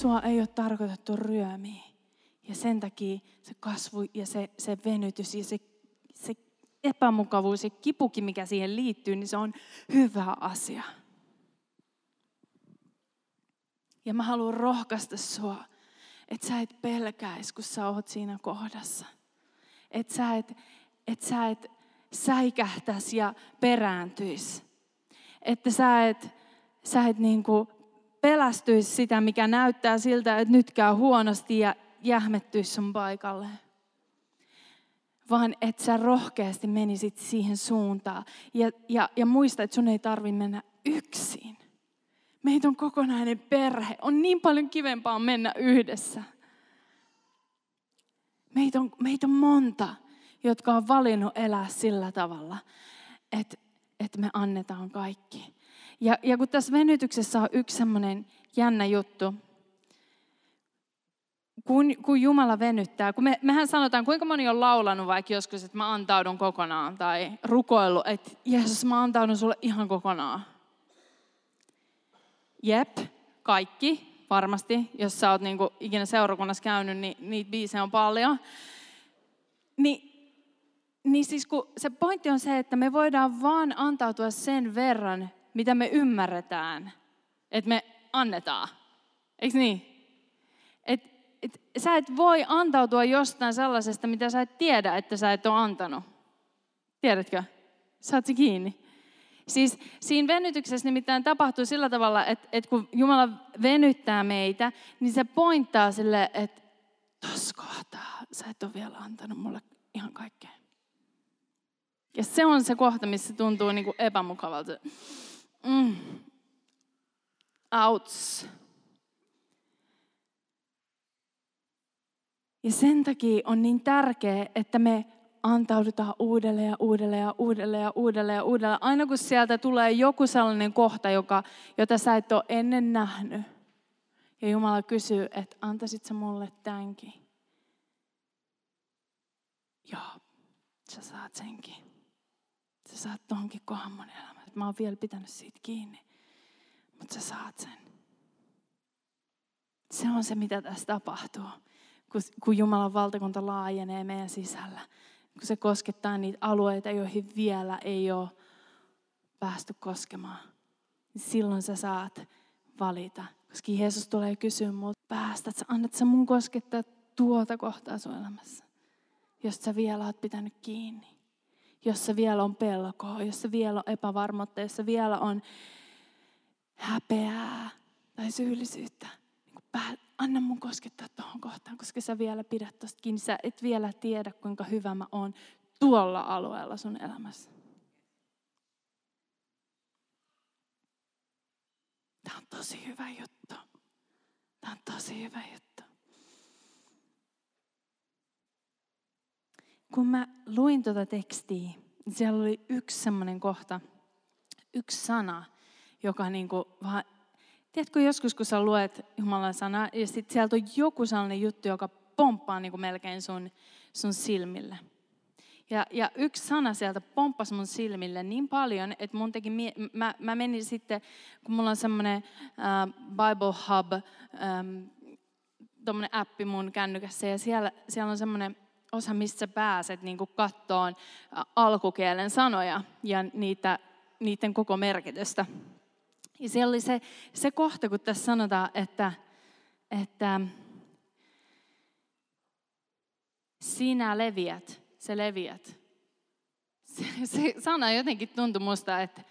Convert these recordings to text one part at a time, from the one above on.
Sua ei ole tarkoitettu ryömiä. Ja sen takia se kasvu ja se, se venytys ja se, se epämukavuus ja kipukin, mikä siihen liittyy, niin se on hyvä asia. Ja mä haluan rohkaista sua, että sä et pelkäisi, kun sä oot siinä kohdassa. Että sä et, et sä et säikähtäisi ja perääntyisi. Että sä et, sä et niinku pelästyisi sitä, mikä näyttää siltä, että nyt käy huonosti ja jähmettyisi sun paikalle. Vaan että sä rohkeasti menisit siihen suuntaan. Ja, ja, ja muista, että sun ei tarvi mennä yksin. Meitä on kokonainen perhe. On niin paljon kivempaa mennä yhdessä. Meitä on, meitä on monta, jotka on valinnut elää sillä tavalla, että, että me annetaan kaikki. Ja, ja kun tässä venytyksessä on yksi semmoinen jännä juttu, kun, kun Jumala venyttää, kun me, mehän sanotaan, kuinka moni on laulanut vaikka joskus, että mä antaudun kokonaan, tai rukoillut, että Jeesus, mä antaudun sulle ihan kokonaan. Jep, kaikki, varmasti. Jos sä oot niinku ikinä seurakunnassa käynyt, niin niitä biisejä on paljon. Ni, niin siis kun se pointti on se, että me voidaan vaan antautua sen verran, mitä me ymmärretään, että me annetaan. Eikö niin? Et, et, sä et voi antautua jostain sellaisesta, mitä sä et tiedä, että sä et ole antanut. Tiedätkö? Saat se kiinni. Siis siinä venytyksessä nimittäin tapahtuu sillä tavalla, että, että kun Jumala venyttää meitä, niin se pointtaa sille, että tos kohtaa sä et ole vielä antanut mulle ihan kaikkea. Ja se on se kohta, missä tuntuu niin kuin epämukavalta. Mm. Outs. Ja sen takia on niin tärkeää, että me antaudutaan uudelleen ja uudelleen ja uudelleen ja uudelleen ja uudelleen. Aina kun sieltä tulee joku sellainen kohta, joka, jota sä et ole ennen nähnyt. Ja Jumala kysyy, että antaisit sä mulle tämänkin? Joo, sä saat senkin. Sä saat tonkin kohan mun elämä. Mä oon vielä pitänyt siitä kiinni. Mutta sä saat sen. Se on se, mitä tässä tapahtuu, kun Jumalan valtakunta laajenee meidän sisällä kun se koskettaa niitä alueita, joihin vielä ei ole päästy koskemaan, niin silloin sä saat valita. Koska Jeesus tulee kysyä multa, päästät sä, annat sä mun koskettaa tuota kohtaa sun elämässä, jos sä vielä oot pitänyt kiinni. Jossa vielä on pelkoa, jossa vielä on epävarmuutta, jossa vielä on häpeää tai syyllisyyttä. Niin anna mun koskettaa tuohon kohtaan, koska sä vielä pidät tosta kiinni. Sä et vielä tiedä, kuinka hyvä mä oon tuolla alueella sun elämässä. Tämä on tosi hyvä juttu. Tämä on tosi hyvä juttu. Kun mä luin tuota tekstiä, niin siellä oli yksi semmoinen kohta, yksi sana, joka niin kuin vaan Tiedätkö joskus, kun sä luet Jumalan sanaa, ja sitten sieltä on joku sellainen juttu, joka pomppaa niin kuin melkein sun, sun silmille. Ja, ja yksi sana sieltä pomppasi mun silmille niin paljon, että mun teki, mä, mä menin sitten, kun mulla on semmoinen uh, Bible Hub, um, appi mun kännykässä, ja siellä, siellä on semmoinen osa, missä pääset niin kattoon alkukielen sanoja ja niitä, niiden koko merkitystä. Ja siellä oli se, se kohta, kun tässä sanotaan, että, että sinä leviät, se leviät. Se, se sana jotenkin tuntui musta, että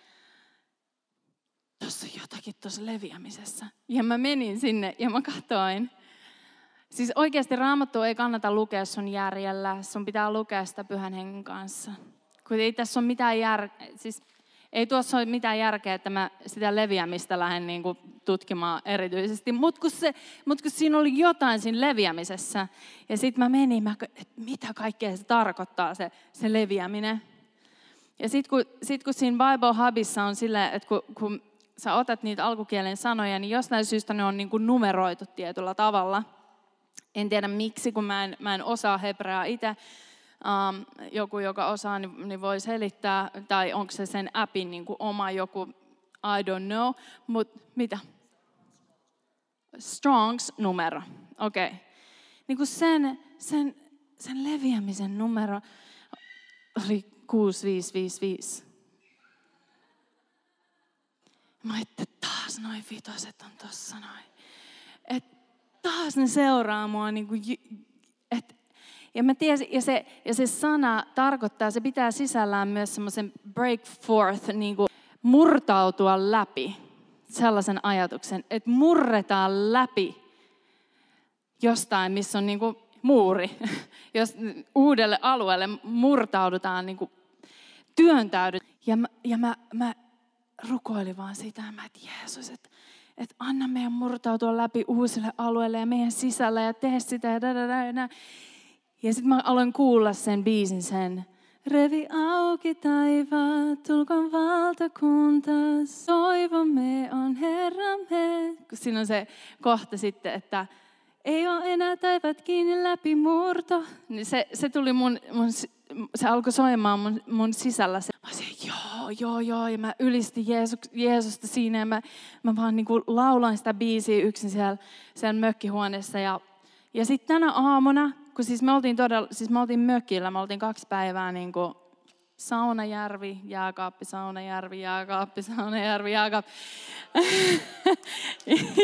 tuossa on jotakin tuossa leviämisessä. Ja mä menin sinne ja mä katsoin. Siis oikeasti raamattua ei kannata lukea sun järjellä, sun pitää lukea sitä pyhän hengen kanssa. Kun ei tässä ole mitään jär... siis ei tuossa ole mitään järkeä, että mä sitä leviämistä lähden niin kuin tutkimaan erityisesti, mutta kun, mut kun siinä oli jotain siinä leviämisessä, ja sitten mä menin, mä, että mitä kaikkea se tarkoittaa se, se leviäminen. Ja sitten kun, sit kun siinä Bible Hubissa on silleen, että kun, kun sä otat niitä alkukielen sanoja, niin jostain syystä ne on niin kuin numeroitu tietyllä tavalla. En tiedä miksi, kun mä en, mä en osaa hebreaa itse. Um, joku, joka osaa, niin, niin voi selittää, tai onko se sen appin niin kuin oma joku, I don't know, mutta mitä? Strongs numero, okei. Okay. Niin kuin sen, sen, sen leviämisen numero oli 6555. Mä että taas noin vitoset on tossa noin. Taas ne seuraa mua niin kuin, et, ja mä tiesin, ja se, ja se sana tarkoittaa, se pitää sisällään myös semmoisen break forth, niin kuin murtautua läpi. Sellaisen ajatuksen, että murretaan läpi jostain, missä on niin kuin muuri. Jos uudelle alueelle murtaudutaan, niin kuin työntäydyt. Ja mä, ja mä, mä rukoilin vaan sitä, että Jeesus, että, että anna meidän murtautua läpi uusille alueille ja meidän sisällä ja tee sitä ja da, da. Ja sitten mä aloin kuulla sen biisin sen. Revi auki taivaat, tulkoon valtakunta, toivomme on Herramme. Siinä on se kohta sitten, että ei ole enää taivat kiinni läpi murto. Niin se, se tuli mun, mun, se alkoi soimaan mun, mun sisällä. Sanoin, joo, joo, joo. Ja mä ylistin Jeesus, Jeesusta siinä ja mä, mä vaan niin kuin laulan sitä biisiä yksin siellä, siellä mökkihuoneessa. Ja, ja sitten tänä aamuna, kun siis me oltiin todella, siis me oltiin mökillä, me oltiin kaksi päivää niin kuin Saunajärvi, jääkaappi, Saunajärvi, jääkaappi, Saunajärvi, jääkaappi.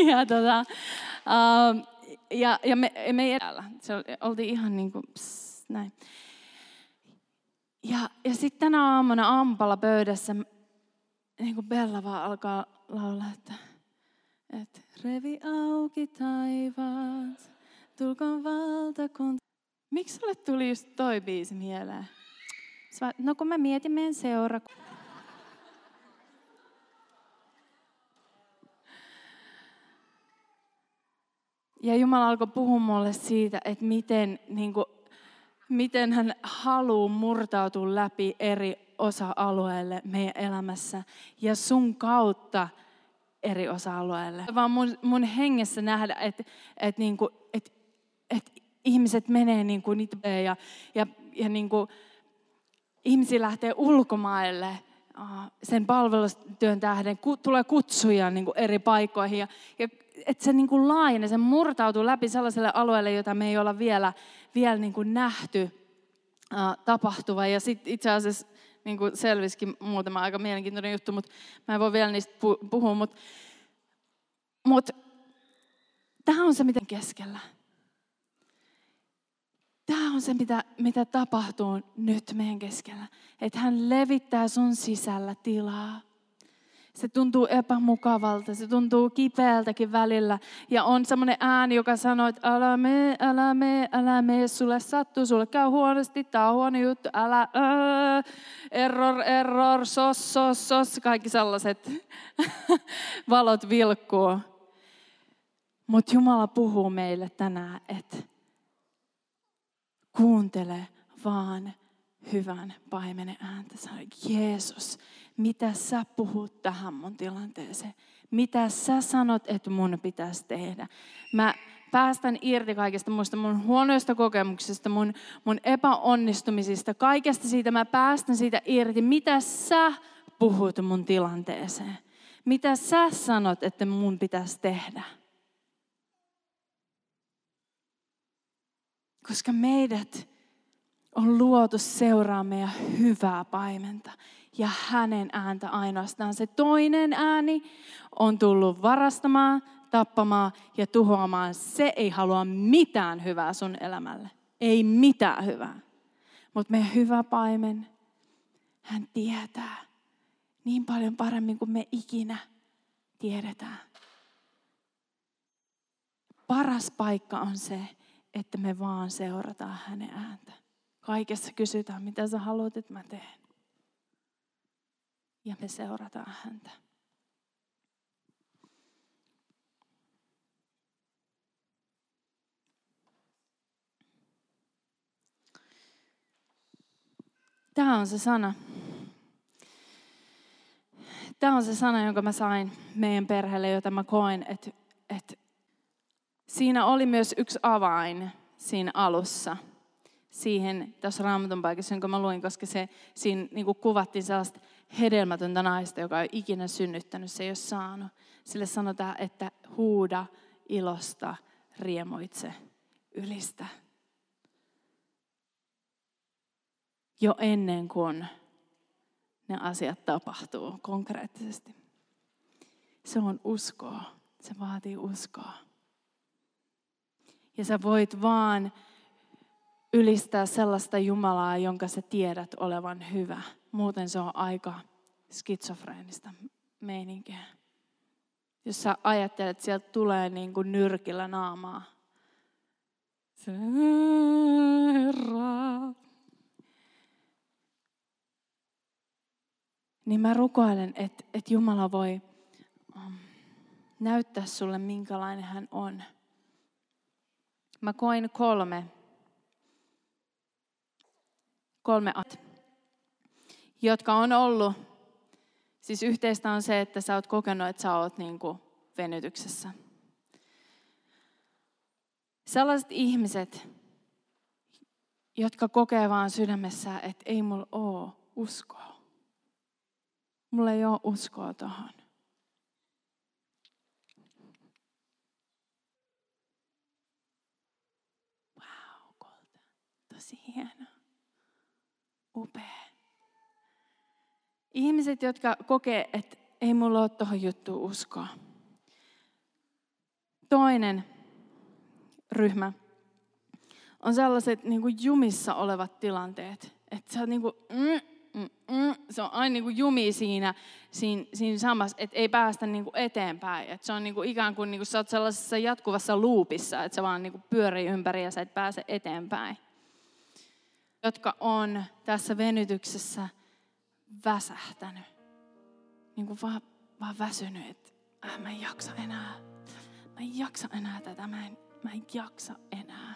ja tota, uh, ja, ja me, me ei edellä. Se oli, oltiin ihan niin kuin, pss, näin. Ja, ja sitten tänä aamuna aamupalla pöydässä niin kuin Bella vaan alkaa laulaa, että, että revi auki taivaat, tulkoon valtakunta. Miksi sulle tuli just toi biisi mieleen? No kun mä mietin meidän seurakuntaa. Ja Jumala alkoi puhua mulle siitä, että miten, niin kuin, miten hän haluaa murtautua läpi eri osa-alueille meidän elämässä ja sun kautta eri osa-alueille. Vaan mun, mun hengessä nähdä, että, että, niin kuin, että, että ihmiset menee niin kuin niitä ja, ja, ja niin kuin, ihmisiä lähtee ulkomaille sen palvelustyön tähden, tulee kutsuja niin kuin eri paikoihin. Ja, ja että se niin kuin se murtautuu läpi sellaiselle alueelle, jota me ei olla vielä, vielä niin kuin nähty uh, tapahtuva. Ja sitten itse asiassa niin kuin selvisikin muutama aika mielenkiintoinen juttu, mutta mä en voi vielä niistä puhua. Mutta mut, tämä on se, miten keskellä. Tämä on se, mitä, mitä tapahtuu nyt meidän keskellä. Että hän levittää sun sisällä tilaa se tuntuu epämukavalta, se tuntuu kipeältäkin välillä. Ja on semmoinen ääni, joka sanoo, että älä me, älä me, älä me, sulle sattuu, sulle käy huonosti, tämä on huono juttu, älä, ää, error, error, sos, sos, sos, kaikki sellaiset valot vilkkuu. Mutta Jumala puhuu meille tänään, että kuuntele vaan hyvän paimenen ääntä. Sano, Jeesus, mitä sä puhut tähän mun tilanteeseen? Mitä sä sanot, että mun pitäisi tehdä? Mä päästän irti kaikesta muista mun huonoista kokemuksista, mun, mun epäonnistumisista, kaikesta siitä mä päästän siitä irti. Mitä sä puhut mun tilanteeseen? Mitä sä sanot, että mun pitäisi tehdä? Koska meidät on luotu seuraamme ja hyvää paimenta ja hänen ääntä ainoastaan. Se toinen ääni on tullut varastamaan, tappamaan ja tuhoamaan. Se ei halua mitään hyvää sun elämälle. Ei mitään hyvää. Mutta meidän hyvä paimen, hän tietää niin paljon paremmin kuin me ikinä tiedetään. Paras paikka on se, että me vaan seurataan hänen ääntä. Kaikessa kysytään, mitä sä haluat, että mä teen. Ja me seurataan häntä. Tämä on se sana. Tämä on se sana, jonka mä sain meidän perheelle, jota mä koen, että, että siinä oli myös yksi avain siinä alussa – siihen tässä raamatun paikassa, jonka mä luin, koska se, siinä niin kuin kuvattiin sellaista hedelmätöntä naista, joka ei ikinä synnyttänyt, se ei ole saanut. Sille sanotaan, että huuda ilosta, riemoitse, ylistä. Jo ennen kuin ne asiat tapahtuu konkreettisesti. Se on uskoa. Se vaatii uskoa. Ja sä voit vaan ylistää sellaista Jumalaa, jonka sä tiedät olevan hyvä. Muuten se on aika skitsofreenista meininkiä. Jos sä ajattelet, että sieltä tulee niin kuin nyrkillä naamaa. Herra. Niin mä rukoilen, että, että Jumala voi um, näyttää sulle, minkälainen hän on. Mä koin kolme, kolme at, jotka on ollut, siis yhteistä on se, että sä oot kokenut, että sä oot niin kuin venytyksessä. Sellaiset ihmiset, jotka kokee vaan sydämessä, että ei mulla ole uskoa. Mulla ei ole uskoa tuohon. Wow, kolta. Tosi hieno. Upea. Ihmiset, jotka kokee, että ei mulla ole tuohon juttuun uskoa. Toinen ryhmä on sellaiset niin kuin jumissa olevat tilanteet. Että sä oot niin kuin, mm, mm, mm, se on aina niin kuin jumi siinä, siinä, siinä samassa, että ei päästä niin kuin eteenpäin. Että se on niin kuin ikään kuin, niin kuin sä oot sellaisessa jatkuvassa luupissa, että se vaan niin kuin pyörii ympäri ja sä et pääse eteenpäin. Jotka on tässä venytyksessä väsähtänyt. Niin kuin vaan, vaan väsynyt, että äh, mä en jaksa enää. Mä en jaksa enää tätä, mä en, mä en jaksa enää.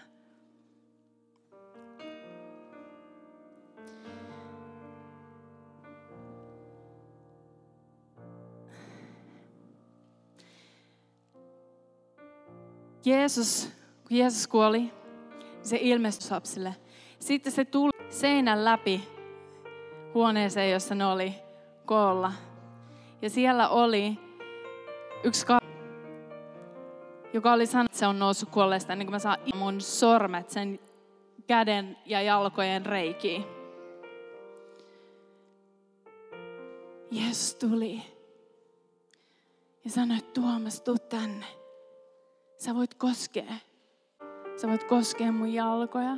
Jeesus, kun Jeesus kuoli, se ilmestyi lapsille. Sitten se tuli seinän läpi huoneeseen, jossa ne oli koolla. Ja siellä oli yksi ka- joka oli sanonut, että se on noussut kuolleesta, niin kuin mä saan mun sormet sen käden ja jalkojen reikiin. Jeesus tuli ja sanoi, että Tuomas, tuu tänne. Sä voit koskea. Sä voit koskea mun jalkoja.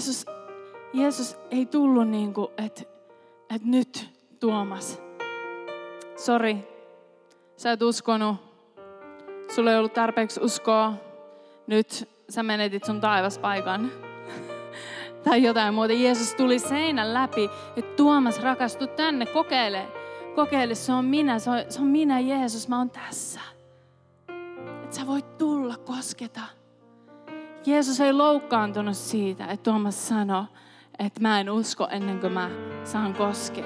Jeesus, Jeesus ei tullut niin kuin, että, että nyt Tuomas, sori, sä et uskonut, sulla ei ollut tarpeeksi uskoa, nyt sä menetit sun taivaspaikan. tai jotain muuta. Jeesus tuli seinän läpi, että Tuomas rakastu tänne, kokeile. Kokeile, se on minä, se on, se on minä Jeesus, mä oon tässä. Että sä voit tulla, kosketa. Jeesus ei loukkaantunut siitä, että Tuomas sanoi, että mä en usko ennen kuin mä saan koskea.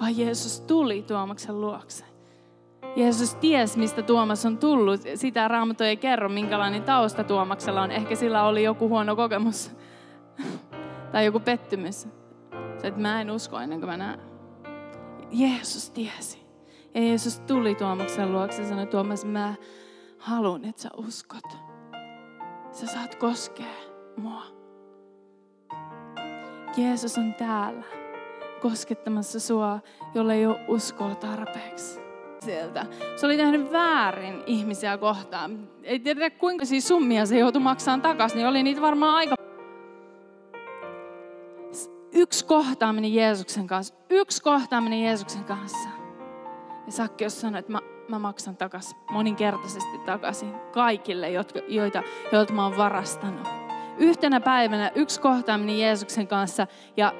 Vaan Jeesus tuli Tuomaksen luokse. Jeesus ties, mistä Tuomas on tullut. Sitä Raamattu ei kerro, minkälainen tausta Tuomaksella on. Ehkä sillä oli joku huono kokemus tai joku pettymys. Se, että mä en usko ennen kuin mä näen. Jeesus tiesi. Ja Jeesus tuli Tuomaksen luokse ja sanoi, Tuomas, mä haluan, että sä uskot. Sä saat koskea mua. Jeesus on täällä koskettamassa sua, jolle ei ole uskoa tarpeeksi sieltä. Se oli tehnyt väärin ihmisiä kohtaan. Ei tiedä kuinka siis summia se joutui maksamaan takaisin, niin oli niitä varmaan aika... Yksi kohtaaminen Jeesuksen kanssa. Yksi kohtaaminen Jeesuksen kanssa. Ja Sakkeus sanoi, että mä, mä maksan takaisin, moninkertaisesti takaisin kaikille, jotka, joita, joilta mä oon varastanut. Yhtenä päivänä yksi kohtaaminen Jeesuksen kanssa ja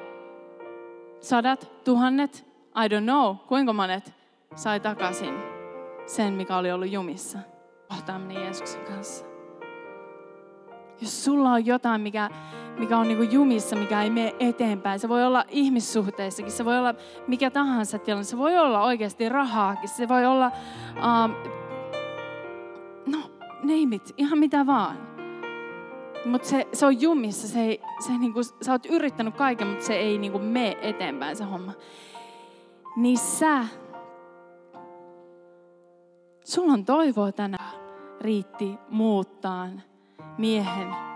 sadat, tuhannet, I don't know, kuinka monet sai takaisin sen, mikä oli ollut jumissa. kohtaaminen Jeesuksen kanssa. Jos sulla on jotain, mikä, mikä on niinku jumissa, mikä ei mene eteenpäin. Se voi olla ihmissuhteissakin, se voi olla mikä tahansa tilanne. Se voi olla oikeasti rahaakin, se voi olla, um, no name it, ihan mitä vaan. Mutta se, se on jumissa, se ei, se niinku, sä oot yrittänyt kaiken, mutta se ei niinku mene eteenpäin se homma. Niin sä, sulla on toivoa tänään, riitti muuttaa miehen,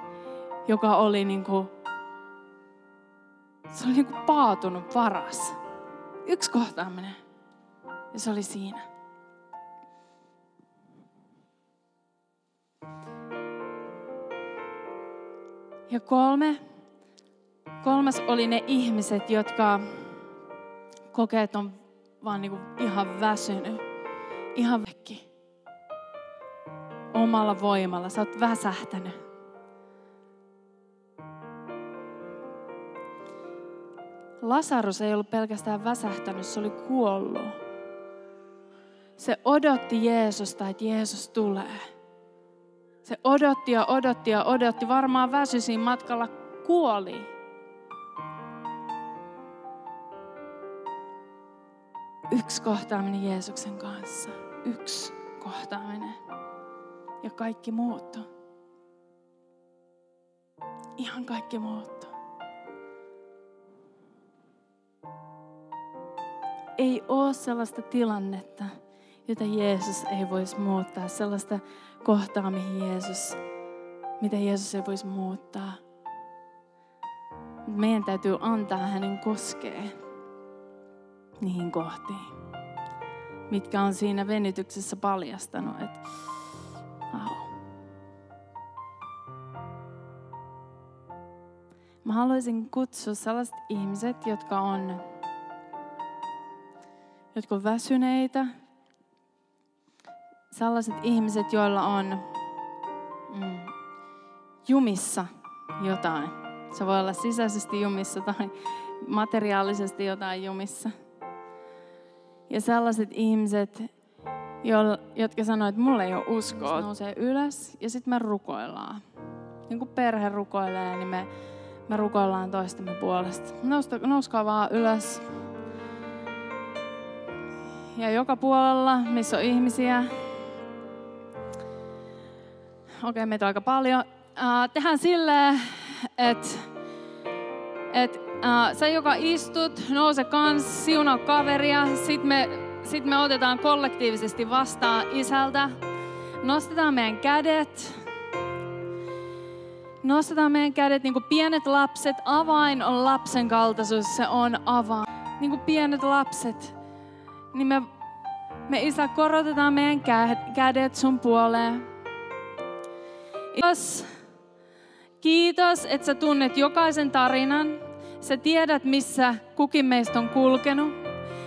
joka oli niin kuin, se oli niin kuin paatunut varas. Yksi kohtaaminen. Ja se oli siinä. Ja kolme, kolmas oli ne ihmiset, jotka kokee, että on vaan niin kuin ihan väsynyt. Ihan vekki. Omalla voimalla. Sä oot väsähtänyt. Lasarus ei ollut pelkästään väsähtänyt, se oli kuollut. Se odotti Jeesusta, että Jeesus tulee. Se odotti ja odotti ja odotti. Varmaan väsy matkalla kuoli. Yksi kohtaaminen Jeesuksen kanssa. Yksi kohtaaminen. Ja kaikki muuttui. Ihan kaikki muuttui. Ei ole sellaista tilannetta, jota Jeesus ei voisi muuttaa. Sellaista kohtaa, mihin Jeesus, mitä Jeesus ei voisi muuttaa. Meidän täytyy antaa hänen koskee niihin kohtiin, mitkä on siinä venytyksessä paljastanut, että au. Mä haluaisin kutsua sellaiset ihmiset, jotka on jotka on väsyneitä, sellaiset ihmiset, joilla on mm, jumissa jotain. Se voi olla sisäisesti jumissa tai materiaalisesti jotain jumissa. Ja sellaiset ihmiset, jotka sanoo, että mulla ei ole uskoa, nousee ylös ja sitten me rukoillaan. Niin kuin perhe rukoilee, niin me, me rukoillaan toistemme puolesta. nouskaa vaan ylös ja joka puolella, missä on ihmisiä. Okei, okay, meitä on aika paljon. Uh, tehdään silleen, että et, uh, sä joka istut, nouse kans, siunaa kaveria. Sitten me, sit me otetaan kollektiivisesti vastaan isältä. Nostetaan meidän kädet. Nostetaan meidän kädet niin kuin pienet lapset. Avain on lapsen kaltaisuus, se on avain. Niin kuin pienet lapset niin me, me Isä korotetaan meidän kädet sun puoleen. Kiitos, kiitos, että sä tunnet jokaisen tarinan. Sä tiedät, missä kukin meistä on kulkenut.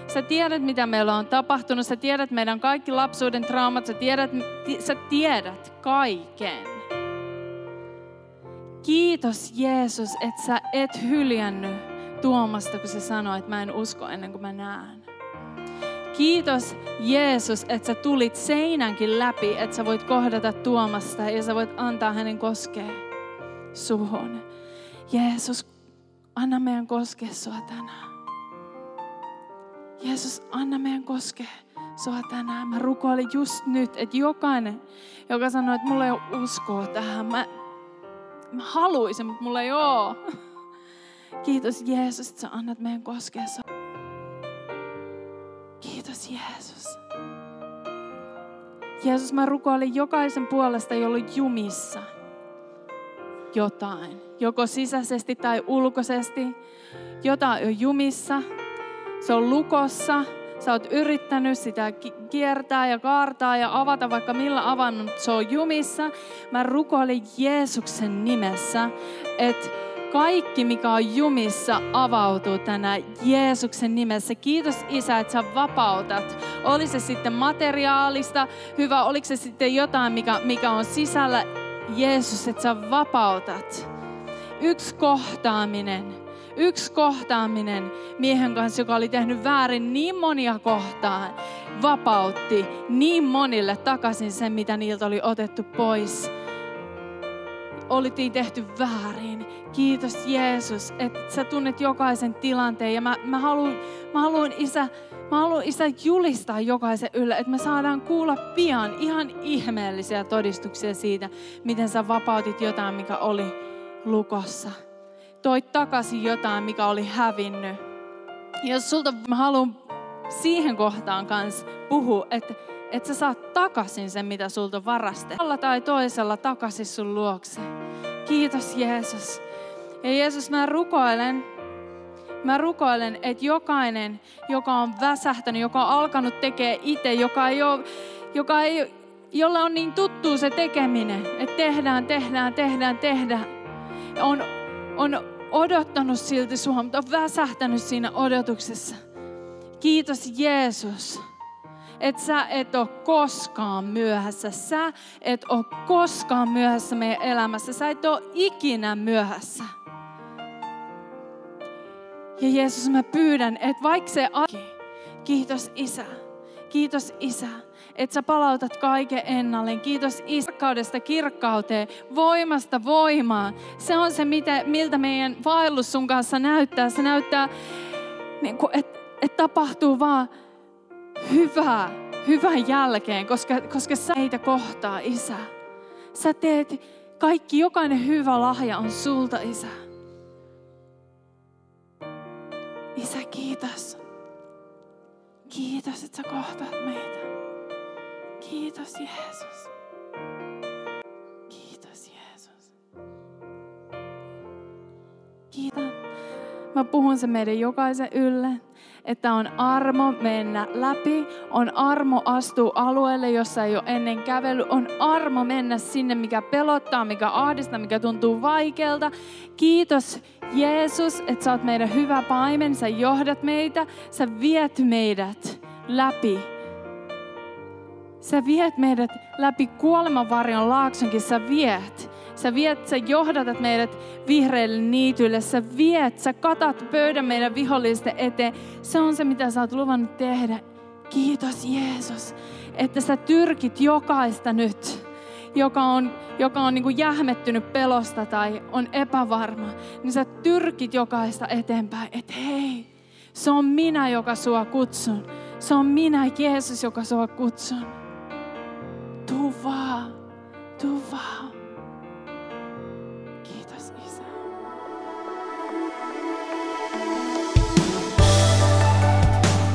Sä tiedät, mitä meillä on tapahtunut. Sä tiedät meidän kaikki lapsuuden traumat. Sä tiedät, sä tiedät kaiken. Kiitos Jeesus, että sä et hyljännyt Tuomasta, kun se sanoi, että mä en usko ennen kuin mä näen. Kiitos Jeesus, että sä tulit seinänkin läpi, että sä voit kohdata Tuomasta ja sä voit antaa hänen koskea suhun. Jeesus, anna meidän koskea sua tänään. Jeesus, anna meidän koskea sua tänään. Mä rukoilin just nyt, että jokainen, joka sanoo, että mulla ei ole uskoa tähän, mä, mä haluaisin, mutta mulla ei ole. Kiitos Jeesus, että sä annat meidän koskea sua. Jeesus, mä rukoilin jokaisen puolesta, jolla on jumissa jotain. Joko sisäisesti tai ulkoisesti. Jotain on jumissa. Se on lukossa. Sä oot yrittänyt sitä kiertää ja kaartaa ja avata vaikka millä avannut. Se on jumissa. Mä rukoilin Jeesuksen nimessä, että kaikki, mikä on jumissa, avautuu tänään Jeesuksen nimessä. Kiitos Isä, että sä vapautat. Oli se sitten materiaalista, hyvä, oliko se sitten jotain, mikä, mikä on sisällä. Jeesus, että sä vapautat. Yksi kohtaaminen, Yksi kohtaaminen miehen kanssa, joka oli tehnyt väärin niin monia kohtaan, vapautti niin monille takaisin sen, mitä niiltä oli otettu pois. Oltiin tehty väärin. Kiitos Jeesus, että sä tunnet jokaisen tilanteen. Ja mä, mä haluan, mä haluan Isä, Mä haluan Isä julistaa jokaisen yllä, että me saadaan kuulla pian ihan ihmeellisiä todistuksia siitä, miten sä vapautit jotain, mikä oli lukossa. Toit takaisin jotain, mikä oli hävinnyt. Jos sulta mä haluan siihen kohtaan kanssa puhua, että, että sä saat takaisin sen, mitä sulta varaste. Alla tai toisella takaisin sun luokse. Kiitos Jeesus. Ja Jeesus, mä rukoilen, Mä rukoilen, että jokainen, joka on väsähtänyt, joka on alkanut tekemään itse, joka ei ole, joka ei, jolla on niin tuttu se tekeminen, että tehdään, tehdään, tehdään, tehdään, on, on odottanut silti sua, mutta on väsähtänyt siinä odotuksessa. Kiitos Jeesus, että sä et ole koskaan myöhässä. Sä et ole koskaan myöhässä meidän elämässä. Sä et ole ikinä myöhässä. Ja Jeesus, mä pyydän, että vaikka se kiitos Isä, kiitos Isä, että sä palautat kaiken ennalleen. Kiitos iskkaudesta kirkkauteen, voimasta voimaan. Se on se, mitä, miltä meidän vaellus sun kanssa näyttää. Se näyttää, niin että et tapahtuu vaan hyvää, hyvän jälkeen, koska, koska sä heitä kohtaa, Isä. Sä teet kaikki, jokainen hyvä lahja on sulta, Isä. Isä, kiitos. Kiitos, että sä kohtaat meitä. Kiitos, Jeesus. Kiitos, Jeesus. Kiitos. Mä puhun se meidän jokaisen ylle, että on armo mennä läpi, on armo astua alueelle, jossa ei ole ennen kävely, on armo mennä sinne, mikä pelottaa, mikä ahdistaa, mikä tuntuu vaikealta. Kiitos Jeesus, että sä oot meidän hyvä paimen, sä johdat meitä, sä viet meidät läpi. Sä viet meidät läpi kuolemanvarjon laaksonkin, sä viet. Sä viet, sä johdatat meidät vihreille niityille. Sä viet, sä katat pöydän meidän vihollisten eteen. Se on se, mitä sä oot luvannut tehdä. Kiitos Jeesus, että sä tyrkit jokaista nyt, joka on, joka on niin kuin jähmettynyt pelosta tai on epävarma. Niin sä tyrkit jokaista eteenpäin, että hei, se on minä, joka sua kutsun. Se on minä, Jeesus, joka sua kutsun. Tuu vaan, tuu vaan.